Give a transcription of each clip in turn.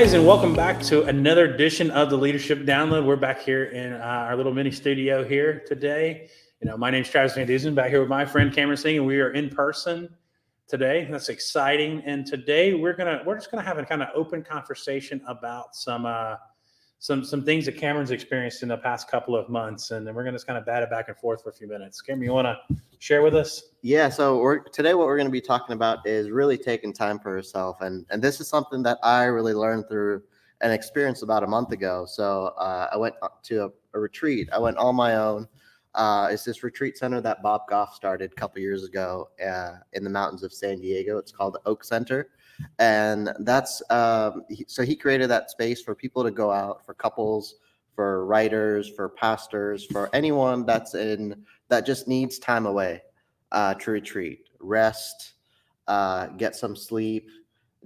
Guys, and welcome back to another edition of the Leadership Download. We're back here in uh, our little mini studio here today. You know, my name's Travis Van Dusen, back here with my friend Cameron Singh, and we are in person today. That's exciting. And today we're gonna we're just gonna have a kind of open conversation about some uh, some some things that Cameron's experienced in the past couple of months, and then we're gonna just kind of bat it back and forth for a few minutes. Cameron, you want to share with us? Yeah. So we're today what we're going to be talking about is really taking time for yourself, and and this is something that I really learned through an experience about a month ago. So uh, I went to a, a, retreat. I went on my own. Uh, it's this retreat center that Bob Goff started a couple years ago uh, in the mountains of San Diego. It's called the Oak Center and that's um, so he created that space for people to go out for couples for writers for pastors for anyone that's in that just needs time away uh, to retreat rest uh, get some sleep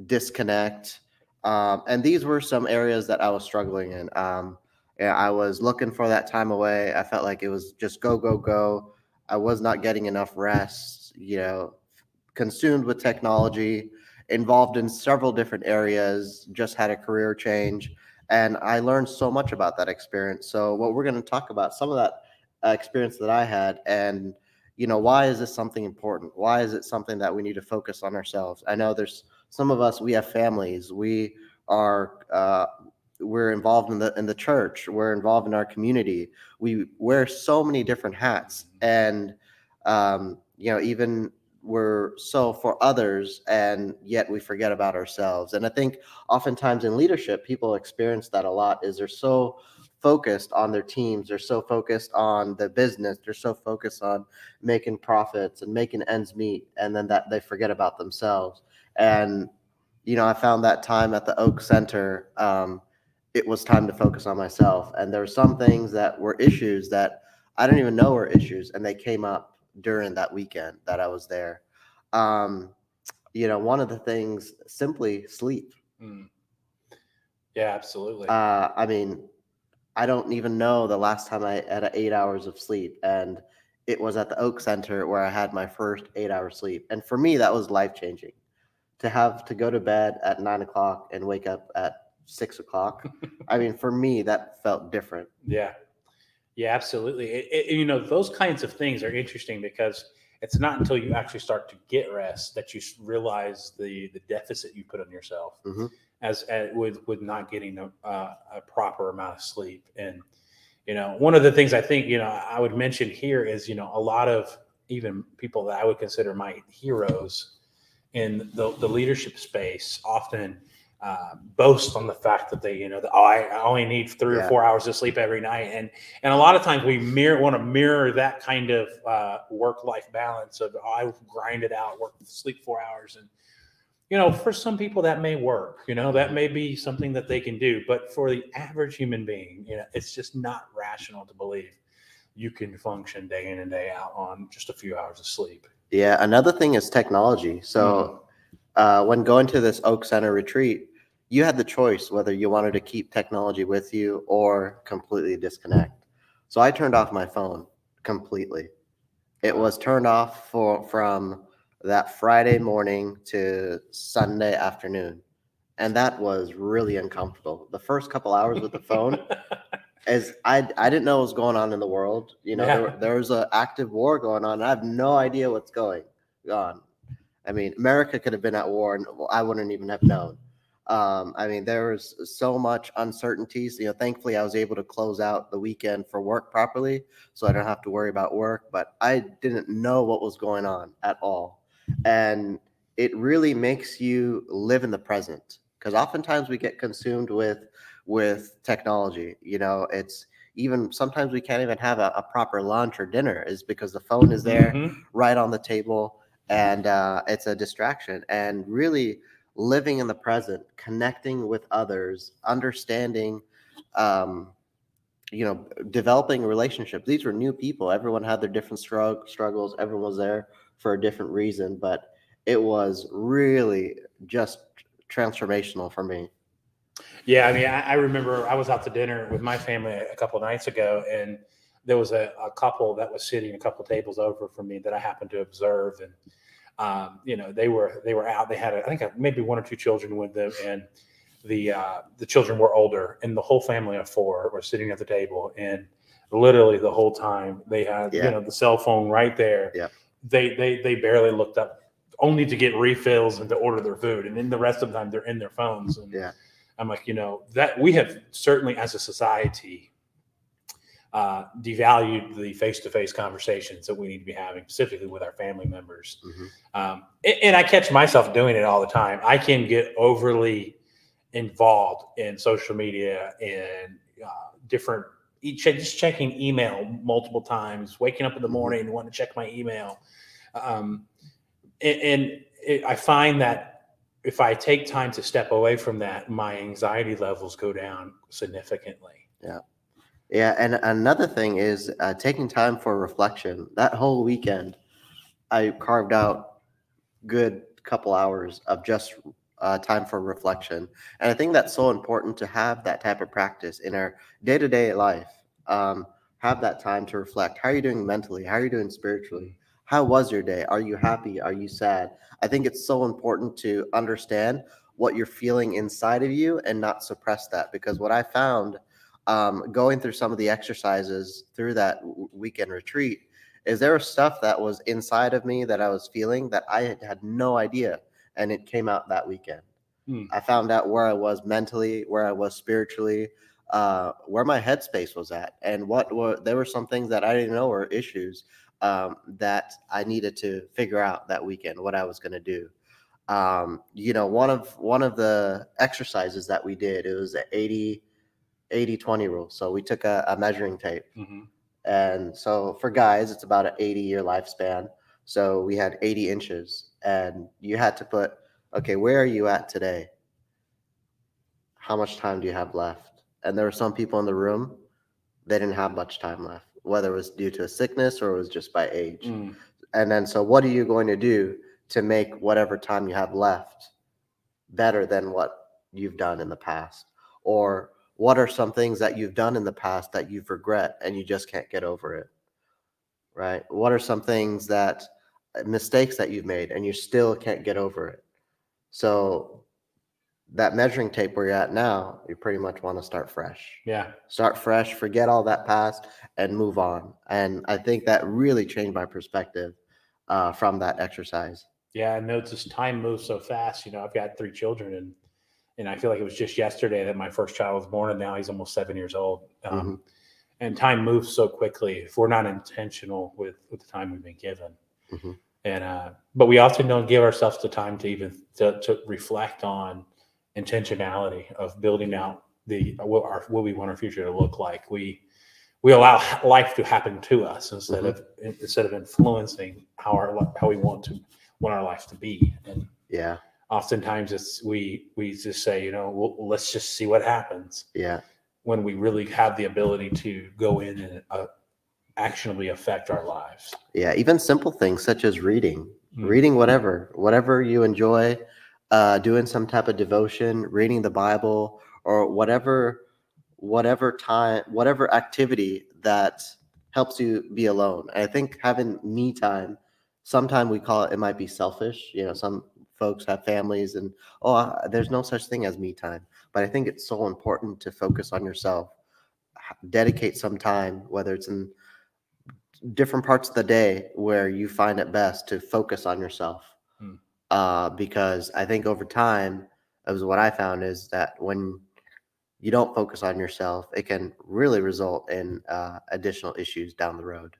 disconnect. Um, and these were some areas that i was struggling in. Um, i was looking for that time away. I felt like it was just go go go. I was not getting enough rest you know consumed with technology involved in several different areas, just had a career change. And I learned so much about that experience. So, what we're going to talk about, some of that uh, experience that I had, and you know, why is this something important? Why is it something that we need to focus on ourselves? I know there's some of us, we have families, we are, uh, we're involved in the in the church, we're involved in our community. We wear so many different hats, and um, you know, even we're so for others and yet we forget about ourselves. And i think oftentimes in leadership people experience that a lot is they're so focused on their teams they're so focused on the business they're so focused on making profits and making ends meet and then that they forget about themselves. And you know i found that time at the oak center um, it was time to focus on myself. And there were some things that were issues that i didn't even know were issues and they came up during that weekend that I was there. Um, you know, one of the things simply sleep. Mm. Yeah, absolutely. Uh, I mean, I don't even know the last time I had eight hours of sleep, and it was at the Oak Center where I had my first eight hour sleep. And for me, that was life changing. To have to go to bed at nine o'clock and wake up at six o'clock. I mean, for me, that felt different. Yeah. Yeah, absolutely. It, it, you know, those kinds of things are interesting because it's not until you actually start to get rest that you realize the the deficit you put on yourself mm-hmm. as, as, with with not getting a, uh, a proper amount of sleep. And you know, one of the things I think you know I would mention here is you know a lot of even people that I would consider my heroes in the, the leadership space often uh, boast on the fact that they, you know, oh, I, only need three yeah. or four hours of sleep every night, and and a lot of times we mirror want to mirror that kind of uh, work life balance of oh, I grind it out, work sleep four hours, and you know, for some people that may work, you know, that may be something that they can do, but for the average human being, you know, it's just not rational to believe you can function day in and day out on just a few hours of sleep. Yeah, another thing is technology. So. Mm-hmm. Uh, when going to this Oak Center retreat, you had the choice whether you wanted to keep technology with you or completely disconnect. So I turned off my phone completely. It was turned off for from that Friday morning to Sunday afternoon. And that was really uncomfortable. The first couple hours with the phone as I I didn't know what was going on in the world. You know, yeah. there, there was an active war going on. I have no idea what's going on. I mean, America could have been at war and I wouldn't even have known. Um, I mean, there was so much uncertainties. You know, thankfully, I was able to close out the weekend for work properly, so I don't have to worry about work. But I didn't know what was going on at all, and it really makes you live in the present because oftentimes we get consumed with with technology. You know, it's even sometimes we can't even have a, a proper lunch or dinner is because the phone is there mm-hmm. right on the table and uh, it's a distraction and really living in the present, connecting with others, understanding, um, you know, developing relationships. These were new people. Everyone had their different strugg- struggles. Everyone was there for a different reason, but it was really just transformational for me. Yeah, I mean, I, I remember I was out to dinner with my family a couple nights ago, and there was a, a couple that was sitting a couple tables over from me that I happened to observe, and um, you know, they were they were out. They had I think maybe one or two children with them, and the uh, the children were older, and the whole family of four were sitting at the table, and literally the whole time they had Yeah. you know the cell phone right there. Yeah. They they they barely looked up, only to get refills and to order their food, and then the rest of the time they're in their phones. And Yeah. I'm like, you know, that we have certainly as a society uh, devalued the face-to-face conversations that we need to be having, specifically with our family members. Mhm. Um, and, and I catch myself doing it all the time. I can get overly involved in social media and uh, different, each just checking email multiple times, waking up in the Mhm. morning and wanting to check my email. Um, and and it, I find that if I take time to step away from that, my anxiety levels go down significantly. Yeah, and another thing is uh, taking time for reflection. That whole weekend, I carved out good couple hours of just uh, time for reflection, and I think that's so important to have that type of practice in our day to day life. Um, have that time to reflect. How are you doing mentally? How are you doing spiritually? How was your day? Are you happy? Are you sad? I think it's so important to understand what you're feeling inside of you and not suppress that because what I found um, going through some of the exercises through that w- weekend retreat is there was stuff that was inside of me that I was feeling that I had, had no idea, and it came out that weekend. Hmm. I found out where I was mentally, where I was spiritually, uh, where my headspace was at, and what were there were some things that I didn't know were issues um, that I needed to figure out that weekend what I was going to do. Um, you know, one of one of the exercises that we did it was a 80 80 20 rule. So we took a, a measuring tape. Mhm. And so for guys, it's about an 80 year lifespan. So we had 80 inches, and you had to put, okay, where are you at today? How much time do you have left? And there were some people in the room, they didn't have much time left, whether it was due to a sickness or it was just by age. Mm. And then, so what are you going to do to make whatever time you have left better than what you've done in the past? Or what are some things that you've done in the past that you've regret and you just can't get over it? Right? What are some things that uh, mistakes that you've made and you still can't get over it? So, that measuring tape where you're at now, you pretty much want to start fresh Yeah. start fresh, forget all that past, and move on. And I think that really changed my perspective uh, from that exercise. Yeah, I noticed time moves so fast. You know, I've got three children, and and I feel like it was just yesterday that my first child was born, and now he's almost seven years old. Um, And time moves so quickly if we're not intentional with with the time we've been given. Mhm. And uh, but we often don't give ourselves the time to even to, to reflect on intentionality of building out the what our what we want our future to look like. We we allow life to happen to us instead of instead of influencing how our how we want to want our life to be. And Yeah, oftentimes it's we we just say, you know, well, let's just see what happens yeah, when we really have the ability to go in and uh, actionably affect our lives. yeah. Even simple things such as reading, Mm. reading whatever, whatever you enjoy, uh, doing some type of devotion, reading the Bible, or whatever, whatever time, whatever activity that helps you be alone. And I think having me time, sometimes we call it, it might be selfish. You know, some folks have families and, oh, there's no such thing as me time. But I think it's so important to focus on yourself, dedicate some time, whether it's in different parts of the day where you find it best to focus on yourself. Hmm. Uh, because I think over time, that was what I found is that when you don't focus on yourself, it can really result in uh, additional issues down the road.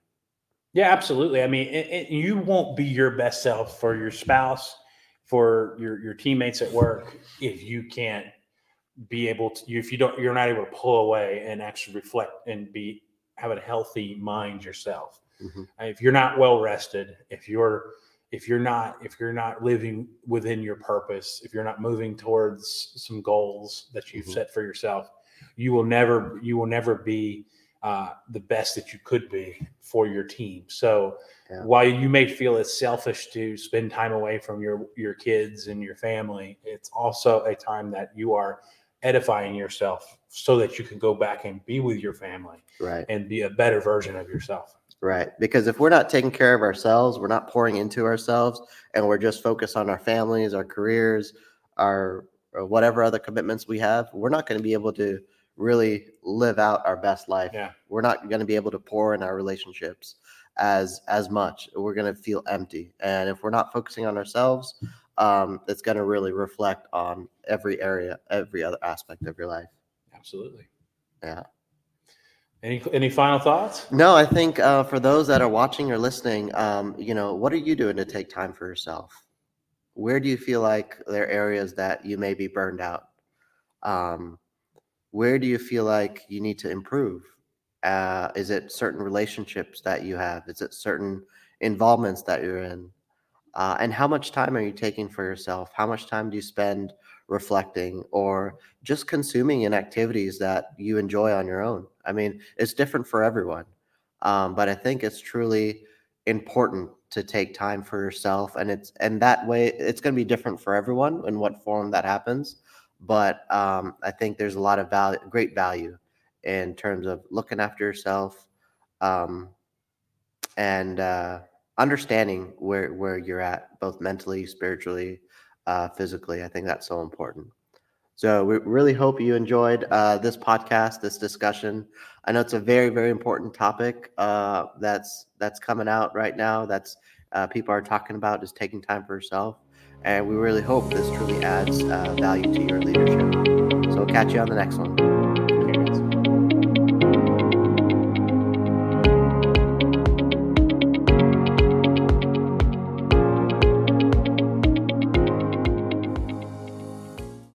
Yeah, absolutely. I mean, it, it, you won't be your best self for your spouse, for your your teammates at work, if you can't be able to. If you don't, you're not able to pull away and actually reflect and be have a healthy mind yourself. Mhm. If you're not well rested, if you're if you're not if you're not living within your purpose, if you're not moving towards some goals that you've Mhm. set for yourself, you will never you will never be uh, the best that you could be for your team. So Yeah. while you may feel it's selfish to spend time away from your your kids and your family, it's also a time that you are edifying yourself so that you can go back and be with your family Right. and be a better version of yourself. Right. Because if we're not taking care of ourselves, we're not pouring into ourselves, and we're just focused on our families, our careers, our or whatever other commitments we have, we're not going to be able to really live out our best life. Yeah. We're not going to be able to pour in our relationships as as much. We're going to feel empty. And if we're not focusing on ourselves, um, it's going to really reflect on every area, every other aspect of your life. Absolutely. Yeah. Any any final thoughts? No, I think uh, for those that are watching or listening, um, you know, what are you doing to take time for yourself? Where do you feel like there are areas that you may be burned out? Um, where do you feel like you need to improve? Uh, is it certain relationships that you have? Is it certain involvements that you're in? Uh, and how much time are you taking for yourself? How much time do you spend reflecting or just consuming in activities that you enjoy on your own? I mean, it's different for everyone. Um, but I think it's truly important to take time for yourself and it's and that way it's going to be different for everyone in what form that happens but um, i think there's a lot of value great value in terms of looking after yourself um, and uh, understanding where where you're at both mentally spiritually uh, physically. I think that's so important. So we really hope you enjoyed uh, this podcast this discussion. I know it's a very very important topic uh, that's that's coming out right now that's uh, people are talking about is taking time for yourself and we really hope this truly adds uh, value to your leadership. So catch you on the next one